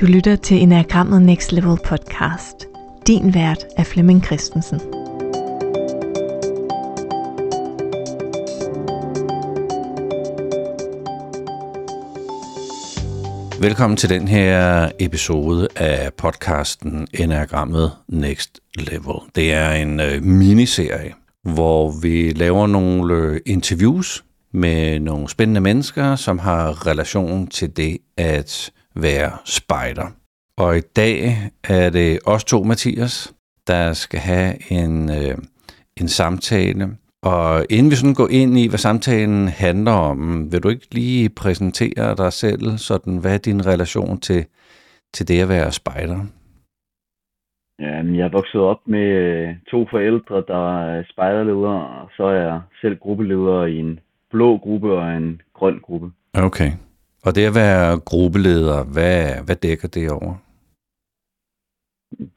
Du lytter til Enagrammet Next Level podcast. Din vært er Flemming Christensen. Velkommen til den her episode af podcasten Enagrammet Next Level. Det er en øh, miniserie, hvor vi laver nogle øh, interviews med nogle spændende mennesker, som har relation til det at være spejder. Og i dag er det os to, Mathias, der skal have en, øh, en samtale. Og inden vi sådan går ind i, hvad samtalen handler om, vil du ikke lige præsentere dig selv, sådan hvad er din relation til, til det at være spejder? Jamen, jeg er vokset op med øh, to forældre, der er spejderledere, og så er jeg selv gruppeleder i en blå gruppe og en grøn gruppe. Okay. Og det at være gruppeleder, hvad, hvad dækker det over?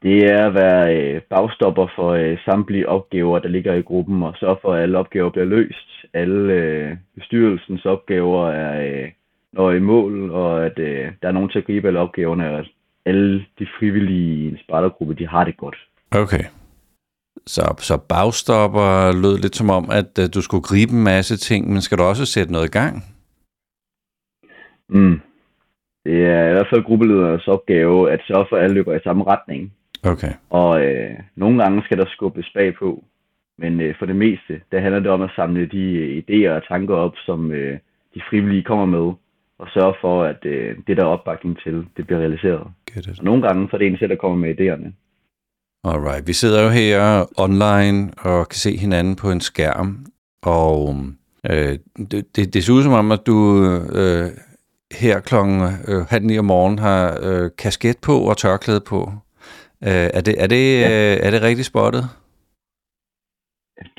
Det er at være øh, bagstopper for øh, samtlige opgaver, der ligger i gruppen, og sørge for, at alle opgaver bliver løst. Alle øh, bestyrelsens opgaver er øh, når i mål, og at øh, der er nogen til at gribe alle opgaverne, og at alle de frivillige i en spejdergruppe, de har det godt. Okay. Så, så bagstopper lød lidt som om, at du skulle gribe en masse ting, men skal du også sætte noget i gang? Mm. Det er i hvert fald gruppelederens opgave at sørge for, at alle løber i samme retning. Okay. Og øh, nogle gange skal der skubbes bagpå. Men øh, for det meste, der handler det om at samle de øh, idéer og tanker op, som øh, de frivillige kommer med, og sørge for, at øh, det, der er opbakning til, det bliver realiseret. Og nogle gange for det en selv, der kommer med idéerne. Alright. Vi sidder jo her online og kan se hinanden på en skærm, og øh, det, det, det ser ud som om, at du øh, her klokken øh, halv ni om morgenen har øh, kasket på og tørklæde på. Øh, er, det, er, det, Ja. øh, er det rigtigt spottet?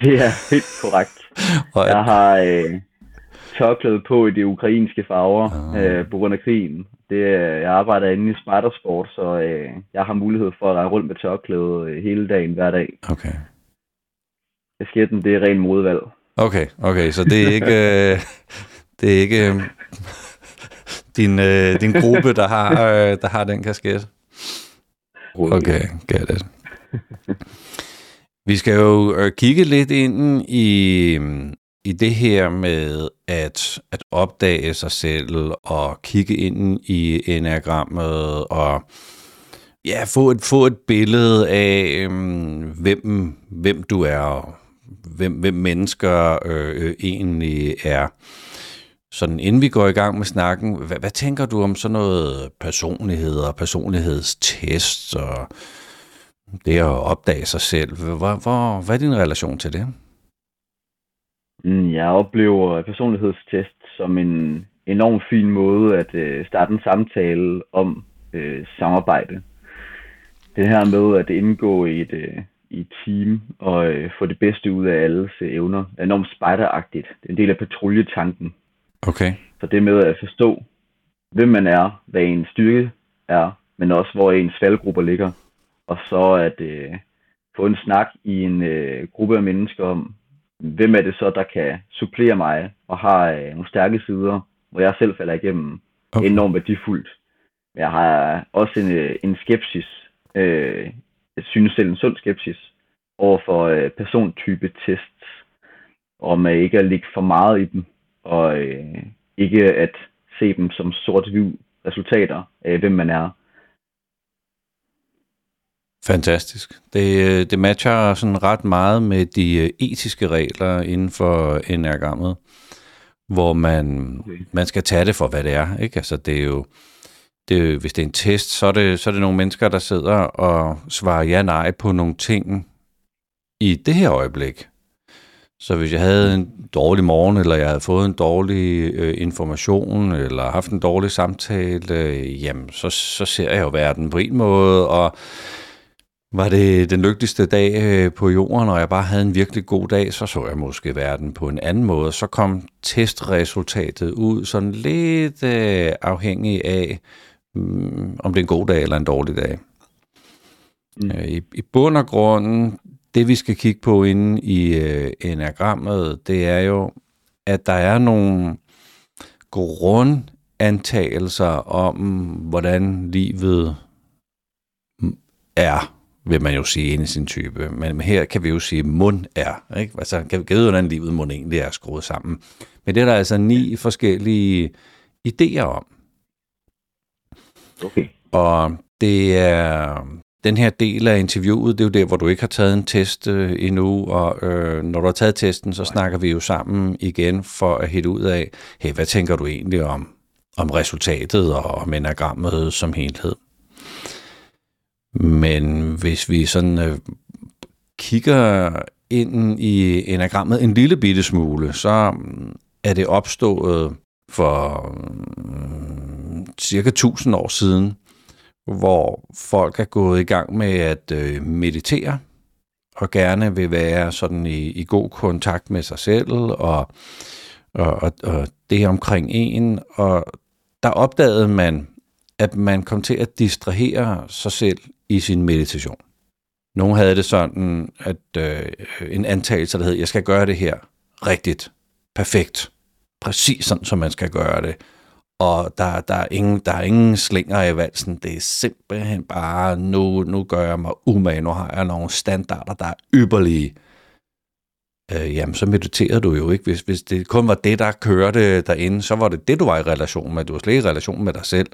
Det er helt korrekt. Og, Jeg har øh, tørklæde på i de ukrainske farver Ah. øh, på grund af krigen. Det, jeg arbejder inde i spejdersport, så øh, jeg har mulighed for at rende rundt med tørklæde øh, hele dagen, hver dag. okay. Kasketten, det er ren modevalg. Okay, okay, så det er ikke, øh, det er ikke øh, din, øh, din gruppe, der har, øh, der har den kasket. Okay, get it. Vi skal jo øh, kigge lidt ind i, i det her med at, at opdage sig selv og kigge ind i enagrammet og ja, få et, få et billede af, øhm, hvem, hvem du er og hvem, hvem mennesker øh, øh, egentlig er. Sådan inden vi går i gang med snakken, hvad, hvad tænker du om sådan noget personlighed og personlighedstest og det at opdage sig selv? Hvor, hvor, hvad er din relation til det? Mm, Jeg oplever personlighedstest som en enorm fin måde at øh, starte en samtale om øh, samarbejde. Det her med at indgå i et, øh, i et team og øh, få det bedste ud af alles øh, evner er enormt spejderagtigt. Det er en del af patruljetanken. Okay. Så det med at forstå, hvem man er, hvad ens styrke er, men også hvor ens faldgrupper ligger. Og så at øh, få en snak i en øh, gruppe af mennesker om, hvem er det så, der kan supplere mig og har øh, nogle stærke sider, hvor jeg selv falder igennem. Okay. Enormt værdifuldt. Men jeg har også en, øh, en skepsis, øh, jeg synes selv en sund skepsis, over for øh, persontype tests, om at ikke at ligge for meget i dem, og øh, ikke at se dem som sort-hvid resultater af, hvem man er. Fantastisk. Det, øh, det matcher sådan ret meget med de øh, etiske regler inden for enagrammet, hvor man, Okay. man skal tage det for, hvad det er. Ikke? Altså, det er jo, det hvis det er en test, så er, det, så er det nogle mennesker, der sidder og svarer ja-nej på nogle ting i det her øjeblik. Så hvis jeg havde en dårlig morgen, eller jeg havde fået en dårlig øh, information, eller haft en dårlig samtale, øh, jamen, så, så ser jeg jo verden på en måde, og var det den lykkeligste dag øh, på jorden, og jeg bare havde en virkelig god dag, så så jeg måske verden på en anden måde. Så kom testresultatet ud sådan lidt øh, afhængig af, mm, om det er en god dag eller en dårlig dag. Mm. Øh, I, I bund og grund, det vi skal kigge på inde i øh, enagrammet, det er jo, at der er nogle grund antagelser om, hvordan livet er, vil man jo sige ind i sin type. Men her kan vi jo sige, at mund er. Ikke? Altså, kan vi vide, hvordan livet mund egentlig er skruet sammen. Men det er der altså ni forskellige idéer om. Okay. Og det er den her del af interviewet, det er jo der, hvor du ikke har taget en test øh, endnu, og øh, når du har taget testen, så snakker vi jo sammen igen for at hætte ud af, hey, hvad tænker du egentlig om, om resultatet og om enagrammet som helhed? Men hvis vi sådan øh, kigger ind i enagrammet en lille bitte smule, så er det opstået for øh, cirka 1000 år siden, hvor folk er gået i gang med at øh, meditere, og gerne vil være sådan i, i god kontakt med sig selv, og, og, og, og det omkring en, og der opdagede man, at man kom til at distrahere sig selv i sin meditation. Nogle havde det sådan, at øh, en antagelse, der hed, jeg skal gøre det her rigtigt, perfekt, præcis sådan, som man skal gøre det og der, der, er ingen, der er ingen slinger i valsen. Det er simpelthen bare, nu, nu gør jeg mig umage, nu har jeg nogle standarder, der er ypperlige. Øh, jamen, så mediterede du jo ikke. Hvis, hvis det kun var det, der kørte derinde, så var det det, du var i relation med. Du var slet ikke i relation med dig selv.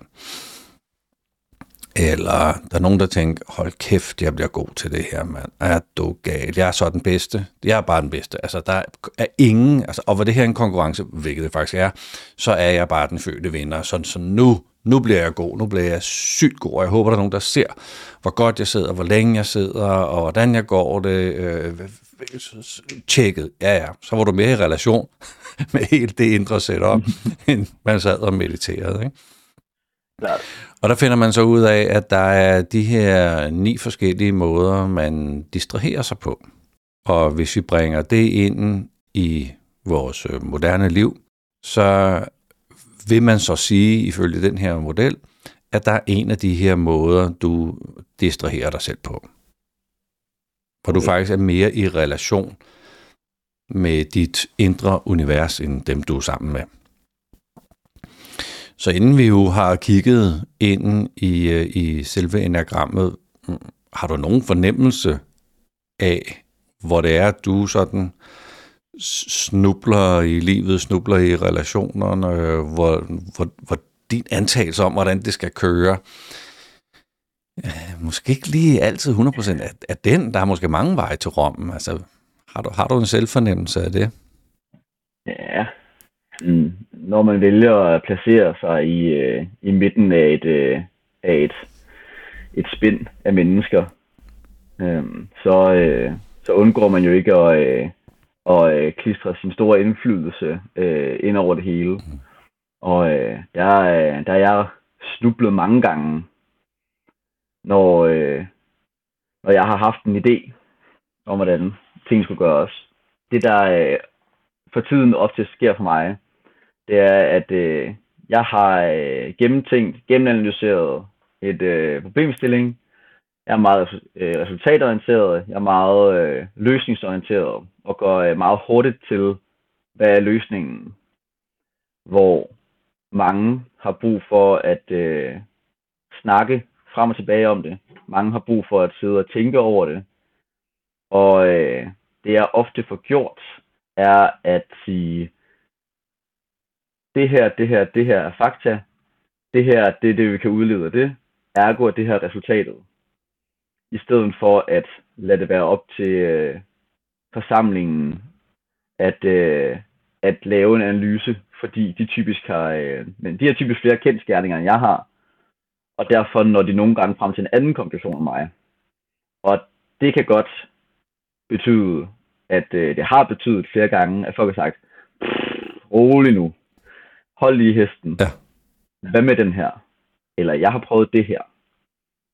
Eller der er nogen, der tænker, hold kæft, jeg bliver god til det her, mand. Er du gal? Jeg er så den bedste. Jeg er bare den bedste. Altså, der er ingen, altså, og hvor det her er en konkurrence, hvilket det faktisk er, så er jeg bare den fødte vinder. Sådan, så nu, nu bliver jeg god. Nu bliver jeg sygt god, og jeg håber, der er nogen, der ser, hvor godt jeg sidder, hvor længe jeg sidder, og hvordan jeg går det. Øh, tjekket. Ja, ja. Så var du mere i relation med helt det indre setup, end man sad og mediterede, ikke? Klart. Og der finder man så ud af, at der er de her ni forskellige måder, man distraherer sig på. Og hvis vi bringer det ind i vores øh, moderne liv, så vil man så sige, ifølge den her model, at der er en af de her måder, du distraherer dig selv på. Hvor du faktisk er mere i relation med dit indre univers, end dem du er sammen med. Så inden vi jo har kigget ind i, øh, i selve enagrammet, mm, har du nogen fornemmelse af, hvor det er, du sådan snubler i livet, snubler i relationerne, hvor, hvor, hvor din antagelse om, hvordan det skal køre, øh, måske ikke lige altid 100% af, af den. Der er måske mange veje til Rom. Altså, har du, har du en selvfornemmelse af det? Ja, mm, når man vælger at placere sig i, øh, i midten af et, øh, af et, et spind af mennesker, øh, så, øh, så undgår man jo ikke at, øh, at øh, klistre sin store indflydelse øh, ind over det hele. Og øh, der, øh, der er jeg snublet mange gange, når, øh, når jeg har haft en idé om, hvordan ting skulle gøres. Det, der øh, for tiden ofte sker for mig, det er, at øh, jeg har øh, gennemtænkt, gennemanalyseret et øh, problemstilling. Jeg er meget øh, resultatorienteret, jeg er meget øh, løsningsorienteret og går øh, meget hurtigt til, hvad er løsningen. Hvor mange har brug for at øh, snakke frem og tilbage om det. Mange har brug for at sidde og tænke over det. Og øh, det jeg ofte får gjort, er at sige, det her, det her, det her er fakta, det her, det er det, vi kan udlede af det, ergo er det her resultatet. I stedet for at lade det være op til øh, forsamlingen at, øh, at lave en analyse, fordi de typisk har, øh, men de har typisk flere kendskærninger, end jeg har, og derfor når de nogle gange frem til en anden konklusion end mig. Og det kan godt betyde, at øh, det har betydet flere gange, at folk har sagt, rolig nu, hold lige hesten. Ja. Hvad med den her? Eller jeg har prøvet det her.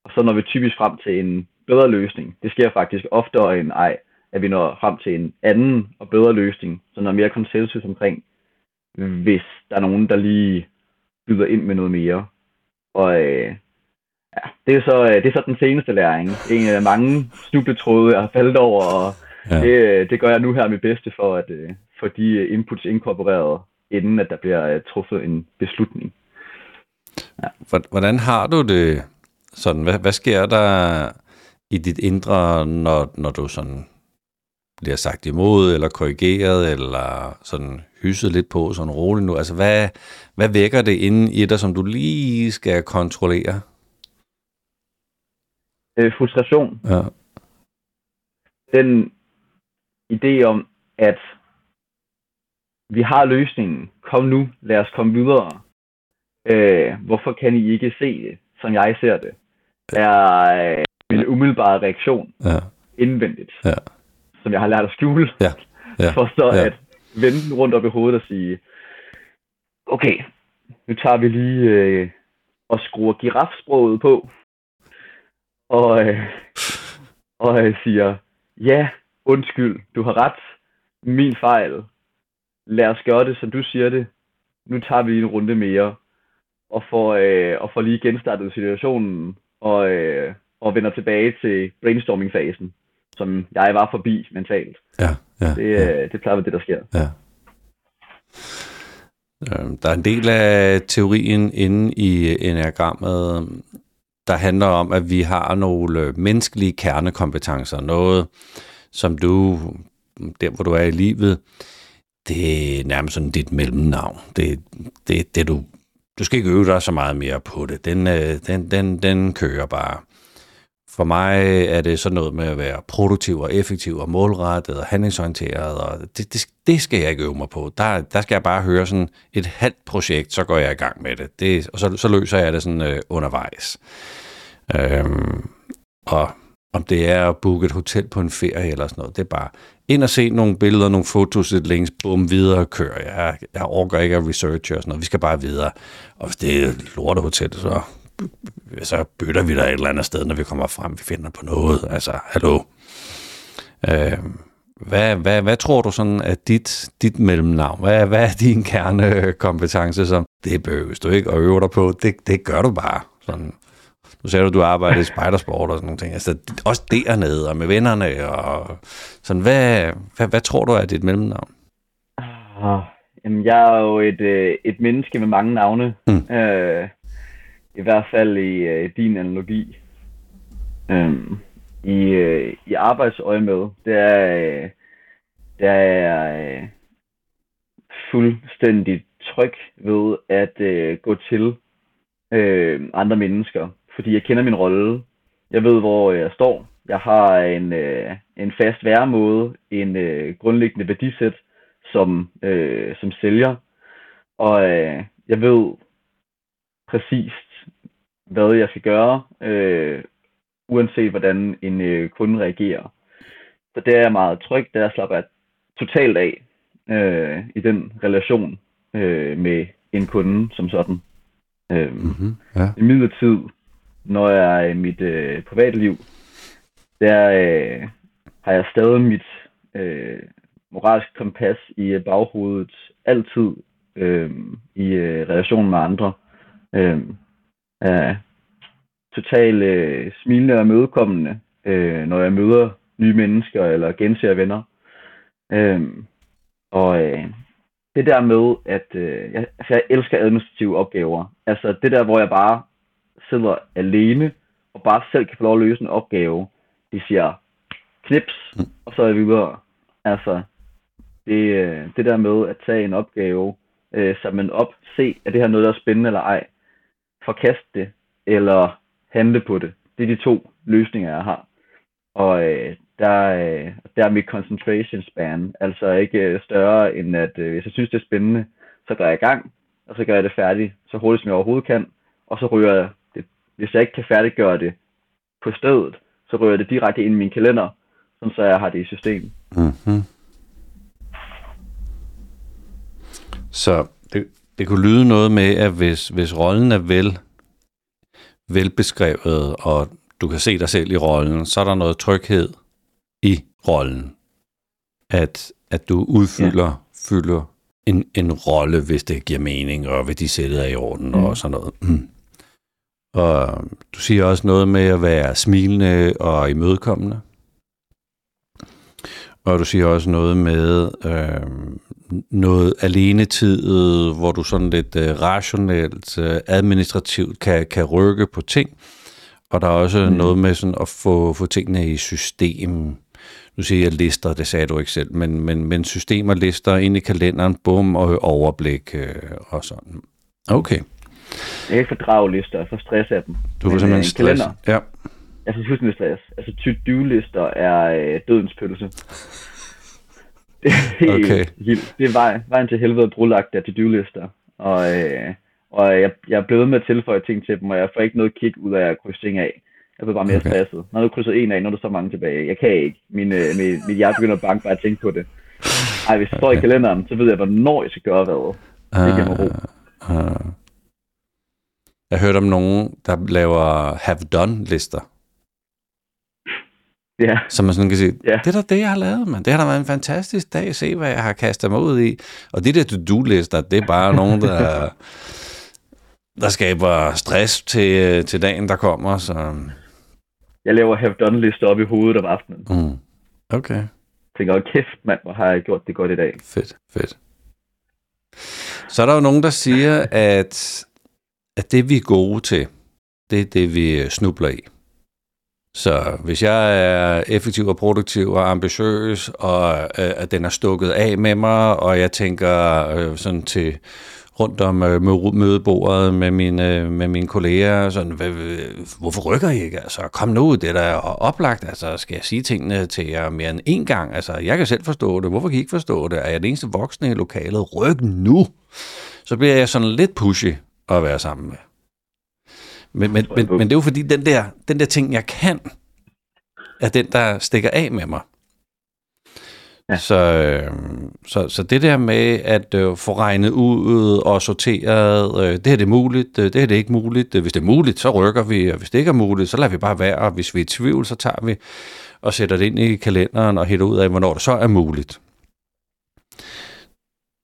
Og så når vi typisk frem til en bedre løsning. Det sker faktisk oftere end ej, at vi når frem til en anden og bedre løsning, så der er mere konsensus omkring, hvis der er nogen, der lige byder ind med noget mere. Og øh, ja, det er, så, øh, det er så den seneste læring. En af mange snubletråde, jeg har faldet over, og ja. det, det gør jeg nu her mit bedste for at øh, få de inputs inkorporeret inden at der bliver uh, truffet en beslutning. Ja. Hvordan har du det sådan? Hvad, hvad sker der i dit indre, når, når du sådan bliver sagt imod, eller korrigeret, eller sådan hysset lidt på, sådan roligt nu? Altså, hvad, hvad vækker det inde i dig, som du lige skal kontrollere? Øh, frustration. Ja. Den idé om, at vi har løsningen. Kom nu, lad os komme videre. Øh, hvorfor kan I ikke se det, som jeg ser det? Er øh, min umiddelbare reaktion Ja. indvendigt, Ja. som jeg har lært at skjule, Ja. Ja. for så Ja. at vende den rundt op i hovedet og sige, okay, nu tager vi lige øh, og skruer girafsproget på, og, øh, og øh, siger, ja, undskyld, du har ret, min fejl, lad os gøre det, som du siger det, nu tager vi lige en runde mere, og får, øh, og får lige genstartet situationen, og, øh, og vender tilbage til brainstorming-fasen, som jeg var forbi mentalt. Ja, ja, Det, ja. øh, det plejer at det, der sker. Ja. Øhm, Der er en del af teorien inde i enagrammet, der handler om, at vi har nogle menneskelige kernekompetencer. Noget, som du, der hvor du er i livet, det er nærmest sådan dit mellemnavn. Det, det, det du, du skal ikke øve dig så meget mere på det. Den, øh, den, den, den kører bare. For mig er det sådan noget med at være produktiv og effektiv og målrettet og handlingsorienteret, og det, det, det skal jeg ikke øve mig på. Der, der skal jeg bare høre sådan et halvt projekt, så går jeg i gang med det. det og så, så løser jeg det sådan øh, undervejs. Øhm, og om det er at booke et hotel på en ferie eller sådan noget, det er bare ind og se nogle billeder, nogle fotos, et links, bum, videre kører. Jeg, jeg orker ikke at researche og sådan noget. Vi skal bare videre. Og hvis det er et lortehotel, så så bytter vi der et eller andet sted, når vi kommer frem, vi finder på noget. Altså, hallo. Øh, hvad, hvad, hvad tror du sådan er dit, dit mellemnavn? Hvad, hvad er din kernekompetence, som det behøver du ikke at øve dig på? Det, det gør du bare. Sådan. Nu sagde du, du arbejder i spejdersport og sådan nogle ting. Altså, også dernede og med vennerne. Og sådan, hvad, hvad, hvad tror du er dit mellemnavn? Ah, jamen, jeg er jo et, øh, et menneske med mange navne. Mm. Øh, I hvert fald i øh, din analogi. Øhm, I, øh, I arbejdsøje med, det er, øh, der er øh, fuldstændig tryg ved at øh, gå til øh, andre mennesker, fordi jeg kender min rolle. Jeg ved, hvor jeg står. Jeg har en, øh, en fast væremåde, en øh, grundlæggende værdisæt som, øh, som sælger, og øh, jeg ved præcist, hvad jeg skal gøre, øh, uanset hvordan en øh, kunde reagerer. Så det er jeg meget tryg, der slapper jeg totalt af øh, i den relation øh, med en kunde som sådan. Øh, Mm-hmm. Ja. i midlertid, når jeg er i mit øh, privatliv, der øh, har jeg stadig mit øh, moralske kompas i øh, baghovedet altid øh, i øh, relation med andre. Øh, er totalt øh, smilende og mødekommende, øh, når jeg møder nye mennesker eller genser venner. Øh, og øh, det der med, at øh, jeg, altså jeg elsker administrative opgaver. Altså det der, hvor jeg bare sidder alene og bare selv kan få lov at løse en opgave. De siger knips, og så er jeg videre. Altså det, øh, det der med at tage en opgave, øh, samle op, se, er det her noget, der er spændende eller ej. Forkast det, eller handle på det. Det er de to løsninger, jeg har. Og øh, der, øh, der er mit concentration span altså ikke øh, større end at øh, hvis jeg synes det er spændende, så går jeg i gang, og så gør jeg det færdigt så hurtigt som jeg overhovedet kan, og så ryger jeg hvis jeg ikke kan færdiggøre det på stedet, så jeg det direkte ind i min kalender, sådan så jeg har det i systemet. Mm-hmm. Så det, det kunne lyde noget med, at hvis, hvis rollen er vel, velbeskrevet, og du kan se dig selv i rollen, så er der noget tryghed i rollen. At, at du udfylder ja. fylder en, en rolle, hvis det giver mening, og hvis de sættet er i orden, mm. og sådan noget. Mm. Og du siger også noget med at være smilende og imødekommende. Og du siger også noget med, øh, noget alenetid, hvor du sådan lidt øh, rationelt, øh, administrativt kan, kan rykke på ting. Og der er også mm. noget med sådan at få, få tingene i system. Nu siger jeg lister, det sagde du ikke selv, men, men, men systemer, lister ind i kalenderen, bum, og overblik øh, og sådan. Okay. Jeg kan ikke fordrage lister, jeg får stress af dem. Du får simpelthen stress. Kalender, ja. Jeg får fuldstændig stress. Altså, to-do-lister er øh, dødens pølse. Det er helt okay. vildt. Det er vej, vejen til helvede brulagt af to-do-lister. Og, øh, og jeg, jeg er blevet med at tilføje ting til dem, og jeg får ikke noget kick ud af at krydse ting af. Jeg bliver bare mere okay. stresset. Når du krydser en af, når du så mange tilbage. Jeg kan ikke. Min, øh, min, min hjerte begynder at banke bare at tænke på det. Ej, hvis det står okay. i kalenderen, så ved jeg, hvornår jeg skal gøre hvad. Det kan mig ro. Uh, jeg har hørt om nogen, der laver have done lister. Ja. Så man sådan kan sige, ja. det er da det, jeg har lavet, man. Det har da været en fantastisk dag. Se, hvad jeg har kastet mig ud i. Og de der to-do-lister, det er bare nogen, der, der skaber stress til, til dagen, der kommer. Så... Jeg laver have done lister op i hovedet om aftenen. Mm. Okay. Jeg tænker, kæft mand, hvor har jeg gjort det godt i dag. Fedt, fedt. Så er der jo nogen, der siger, at, at det vi er gode til, det er det, vi øh, snubler i. Så hvis jeg er effektiv og produktiv og ambitiøs, og øh, at den er stukket af med mig, og jeg tænker øh, sådan til rundt om øh, mødebordet med mine, med mine kolleger, sådan, hvorfor rykker I ikke? Altså, kom nu, det er oplagt. Altså, skal jeg sige tingene til jer mere end én gang? Altså, jeg kan selv forstå det. Hvorfor kan I ikke forstå det? Er jeg den eneste voksne i lokalet? Ryk nu! Så bliver jeg sådan lidt pushy at være sammen med. Men, men, men, men det er jo fordi, den der, den der ting, jeg kan, er den, der stikker af med mig. Ja. Så, øh, så, så det der med at øh, få regnet ud og sorteret, øh, det her det er muligt, øh, det her det er ikke muligt. Hvis det er muligt, så rykker vi, og hvis det ikke er muligt, så lader vi bare være. Og hvis vi er i tvivl, så tager vi og sætter det ind i kalenderen og hætter ud af, hvornår det så er muligt.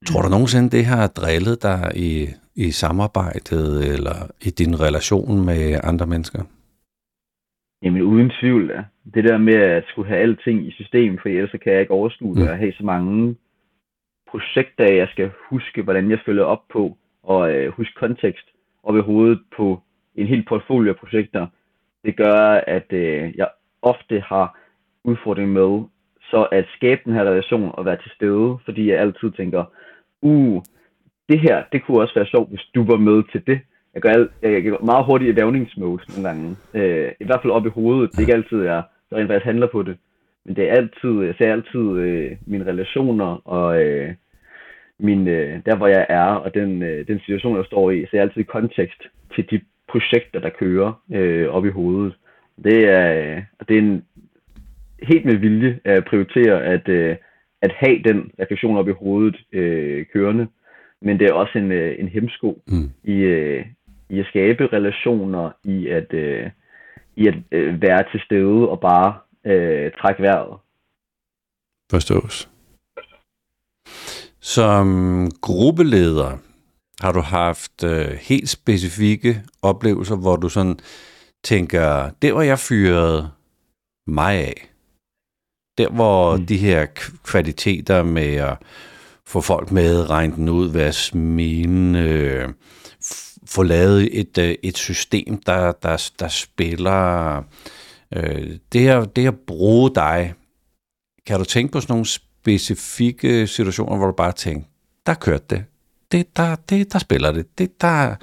Tror du nogensinde, det har drillet dig i, i samarbejdet eller i din relation med andre mennesker? Jamen uden tvivl da. Det der med at skulle have alting i system, for ellers kan jeg ikke overskue det, mm. og have så mange projekter, jeg skal huske, hvordan jeg følger op på, og øh, huske kontekst op i hovedet på en hel portfolio af projekter. Det gør, at øh, jeg ofte har udfordring med så at skabe den her relation og være til stede, fordi jeg altid tænker, uh, det her, det kunne også være sjovt, hvis du var med til det. Jeg går, al, jeg går meget hurtigt i vævningsmode nogle gange. Øh, I hvert fald op i hovedet. Det er ikke altid, jeg så rent faktisk handler på det. Men det er altid, jeg ser altid øh, mine relationer og øh, min, øh, der, hvor jeg er, og den, øh, den situation, jeg står i, ser jeg altid kontekst til de projekter, der kører øh, op i hovedet. Det er, og det er en, helt med vilje at prioritere at, øh, at have den refleksion op i hovedet øh, kørende men det er også en, øh, en hemsko mm. i, øh, i at skabe relationer, i at, øh, i at øh, være til stede og bare øh, trække vejret. Forstås. Som gruppeleder har du haft øh, helt specifikke oplevelser, hvor du sådan tænker, det var jeg fyret mig af. Der hvor mm. de her kvaliteter med at få folk med, regne den ud, være smilende, øh, få lavet et, øh, et system, der, der, der spiller. Øh, det, at, det at bruge dig, kan du tænke på sådan nogle specifikke situationer, hvor du bare tænker, der kørte det. Det, der, det, der spiller det. Det, der,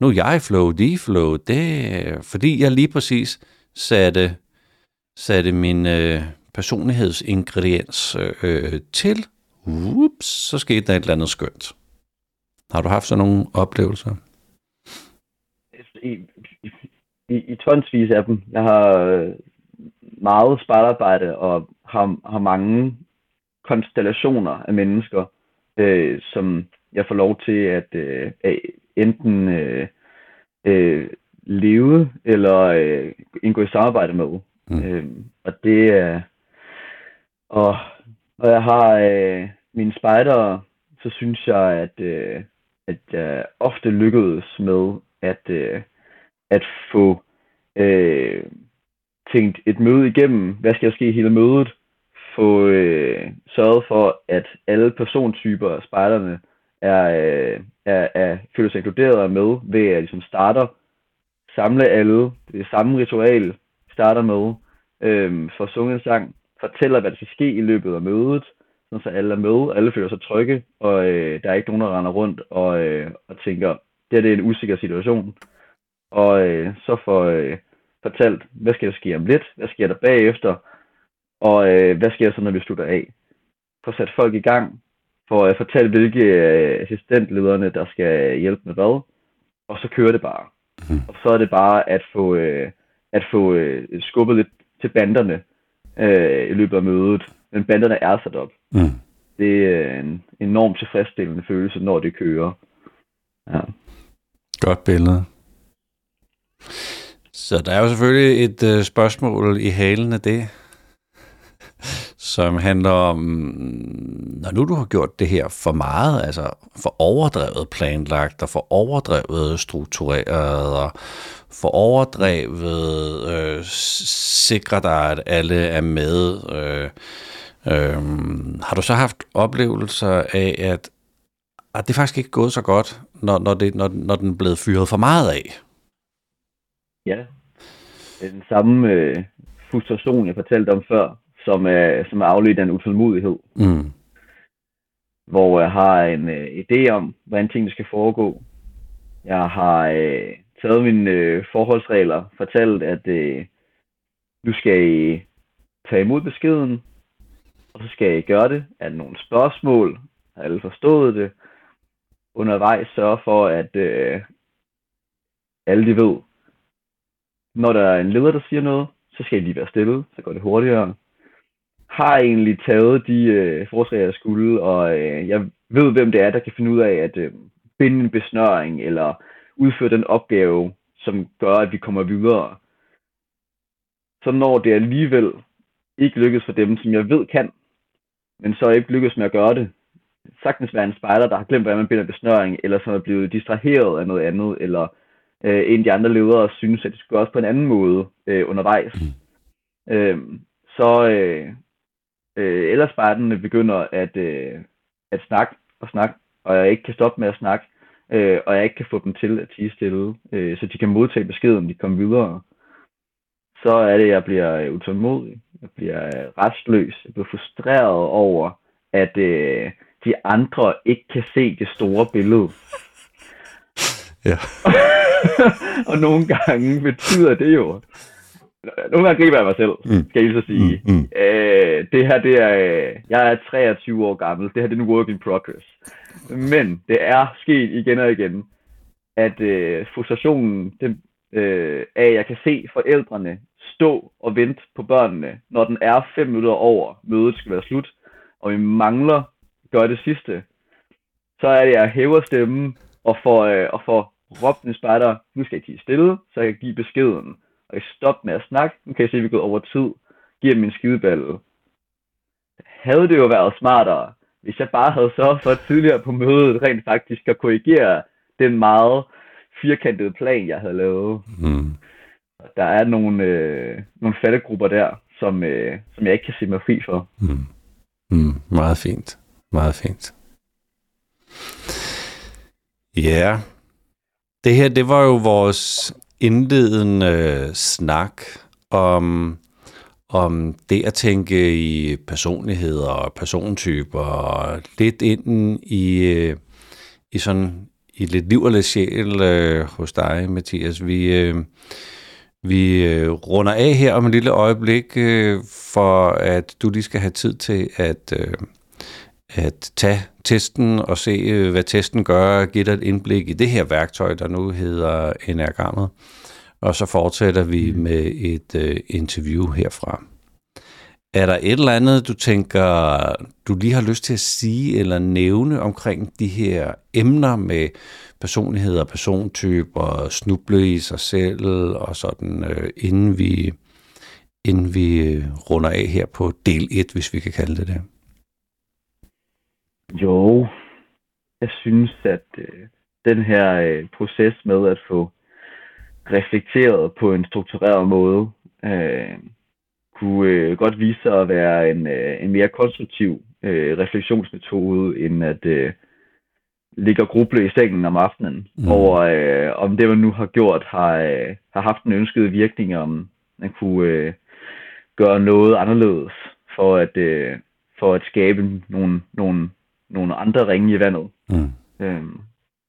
nu er jeg i flow, de i flow. Det, fordi jeg lige præcis satte, satte min øh, personlighedsingrediens øh, øh til, ups, så skete der et eller andet skønt. Har du haft sådan nogle oplevelser? I, i, i, tonsvis af dem. Jeg har øh, meget spejlarbejde og har, har mange konstellationer af mennesker, øh, som jeg får lov til at, øh, enten øh, øh, leve eller øh, indgå i samarbejde med. Mm. Øh, og det er... Og og jeg har øh, mine spejdere, så synes jeg, at, øh, at jeg ofte lykkedes med at, øh, at få øh, tænkt et møde igennem. Hvad skal der ske i hele mødet? få øh, sørget for, at alle persontyper af spejderne er, øh, er, er, føler sig inkluderet og med, ved at ligesom starter, samle alle, det samme ritual, starter med, øh, for sunget en sang, fortæller, hvad der skal ske i løbet af mødet, så alle er med, alle føler sig trygge, og øh, der er ikke nogen, der render rundt og, øh, og tænker, det, her, det er en usikker situation. Og øh, så får øh, fortalt, hvad skal der ske om lidt, hvad sker der bagefter, og øh, hvad sker der så, når vi slutter af. Få sat folk i gang, for at fortælle, hvilke øh, assistentlederne, der skal hjælpe med hvad, og så kører det bare. Mm. Og så er det bare at få, øh, at få øh, skubbet lidt til banderne øh, i løbet af mødet. Men banderne er sat op. Mm. Det er en enormt tilfredsstillende følelse, når det kører. Ja. Godt billede. Så der er jo selvfølgelig et øh, spørgsmål i halen af det, som handler om, når nu du har gjort det her for meget, altså for overdrevet planlagt og for overdrevet struktureret og for overdrevet øh, sikre dig, at alle er med. Øh, øh, har du så haft oplevelser af, at, at det faktisk ikke er gået så godt, når, når, det, når, når den er blevet fyret for meget af? Ja, det den samme øh, frustration, jeg fortalte om før, som er, som er afledt af en utålmodighed. Mm. Hvor jeg har en øh, idé om, hvordan tingene skal foregå. Jeg har øh, taget mine øh, forholdsregler, fortalt, at øh, nu skal I tage imod beskeden, og så skal I gøre det. Er der nogle spørgsmål? Har alle forstået det? Undervejs sørge for, at øh, alle de ved, når der er en leder, der siger noget, så skal I lige være stille, så går det hurtigere. Har egentlig taget de øh, forslag, jeg skulle, og øh, jeg ved, hvem det er, der kan finde ud af at øh, binde en besnøring, eller udføre den opgave, som gør, at vi kommer videre. Så når det alligevel ikke lykkes for dem, som jeg ved kan, men så ikke lykkes med at gøre det, sagtens være en spejder, der har glemt, hvordan man binder besnøring, eller som er blevet distraheret af noget andet, eller øh, en af de andre ledere synes, at det skulle også på en anden måde øh, undervejs. Mm. Øh, så øh, øh, ellers spejderne begynder at, øh, at snakke og snakke, og jeg ikke kan stoppe med at snakke, øh, og jeg ikke kan få dem til at tige stille, øh, så de kan modtage beskeden, de kommer videre. Så er det, jeg bliver øh, utålmodig, jeg bliver øh, restløs, jeg bliver frustreret over, at øh, de andre ikke kan se det store billede. Ja. og nogle gange betyder det jo, nogle gange griber jeg mig selv, mm. skal jeg så sige. Mm. Mm. Øh, det her, det er, jeg er 23 år gammel, det her det er nu work in progress. Men det er sket igen og igen, at øh, frustrationen den, øh, af, at jeg kan se forældrene stå og vente på børnene, når den er fem minutter over, mødet skal være slut, og vi mangler gør det sidste, så er det, at jeg hæver stemmen og får, øh, og får råbt en spejder, nu skal jeg tige stille, så jeg kan give beskeden. Og jeg stopper med at snakke, nu kan jeg se, at vi er gået over tid, giver min skideballe. Havde det jo været smartere, hvis jeg bare havde så for tidligere på mødet rent faktisk at korrigere den meget firkantede plan, jeg havde lavet. Mm. Der er nogle, øh, nogle fattegrupper der, som, øh, som jeg ikke kan se mig fri for. Mm. Mm. Meget fint. Meget fint. Ja, yeah. det her, det var jo vores indledende øh, snak om om det at tænke i personligheder og persontyper og lidt ind i, øh, i sådan i lidt liv og lidt sjæl øh, hos dig, Mathias. Vi, øh, vi øh, runder af her om et lille øjeblik, øh, for at du lige skal have tid til at, øh, at tage testen og se, øh, hvad testen gør, og give dig et indblik i det her værktøj, der nu hedder Enagrammet og så fortsætter vi mm. med et øh, interview herfra. Er der et eller andet, du tænker, du lige har lyst til at sige eller nævne omkring de her emner med personlighed og persontyper, snuble i sig selv og sådan, øh, inden vi, inden vi øh, runder af her på del 1, hvis vi kan kalde det det? Jo, jeg synes, at øh, den her øh, proces med at få reflekteret på en struktureret måde, øh, kunne øh, godt vise sig at være en, øh, en mere konstruktiv øh, refleksionsmetode, end at øh, ligge og gruble i sengen om aftenen mm. over, øh, om det, man nu har gjort, har, øh, har haft en ønsket virkning, om man kunne øh, gøre noget anderledes for at, øh, for at skabe nogle, nogle, nogle andre ringe i vandet. Mm. Øh,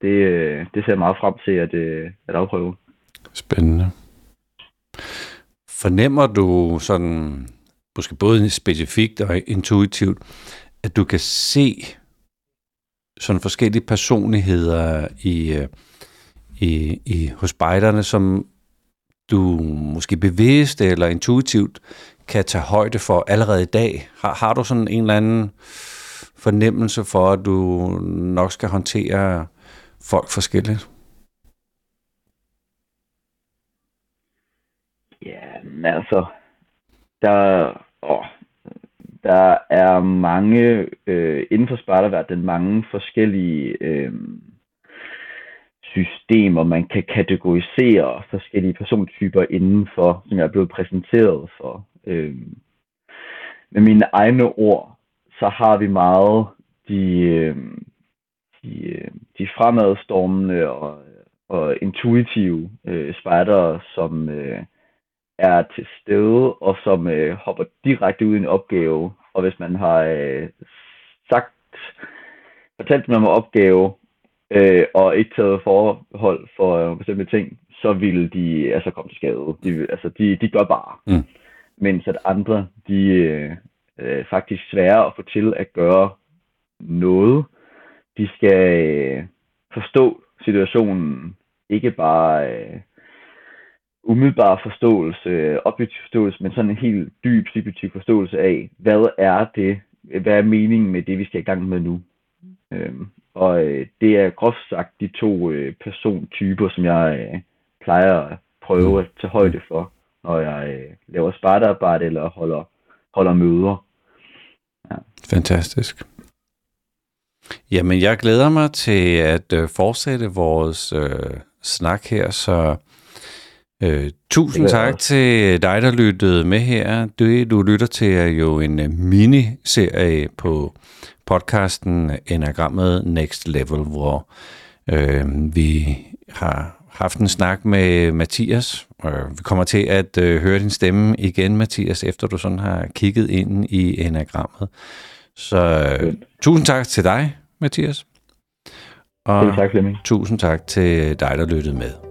det, øh, det ser jeg meget frem til at, øh, at afprøve. Spændende. Fornemmer du sådan, måske både specifikt og intuitivt, at du kan se sådan forskellige personligheder i, øh, i, i hos spejderne, som du måske bevidst eller intuitivt kan tage højde for allerede i dag? Har, har du sådan en eller anden fornemmelse for, at du nok skal håndtere folk forskelligt? Ja, men altså, der, åh, der er mange, øh, inden for spejderverdenen, mange forskellige øh, systemer, man kan kategorisere forskellige persontyper indenfor, som jeg er blevet præsenteret for. Øh, med mine egne ord, så har vi meget de, øh, de, øh, de fremadstormende og, og intuitive øh, spejdere, som øh, er til stede og som øh, hopper direkte ud i en opgave. Og hvis man har øh, sagt, fortalt dem om en opgave, øh, og ikke taget forhold for øh, bestemte ting, så vil de altså komme til skade. De, altså, de, de gør bare. Mm. Mens at andre, de øh, øh, faktisk svære at få til at gøre noget. De skal øh, forstå situationen, ikke bare øh, umiddelbar forståelse, øh, objektiv forståelse, men sådan en helt dyb subjektiv forståelse af, hvad er det, hvad er meningen med det, vi skal i gang med nu. Øhm, og øh, det er groft sagt de to øh, persontyper, som jeg øh, plejer at prøve at tage højde for, når jeg øh, laver spartarbejde eller holder, holder møder. Ja. Fantastisk. Jamen, jeg glæder mig til at øh, fortsætte vores øh, snak her, så Øh, tusind tak også. til dig, der lyttede med her. Det, du lytter til, er jo en uh, miniserie på podcasten Enagrammet Next Level, hvor øh, vi har haft en snak med Mathias. Øh, vi kommer til at øh, høre din stemme igen, Mathias, efter du sådan har kigget ind i enagrammet. Så øh, tusind tak til dig, Mathias. Og tak, tusind tak til dig, der lyttede med.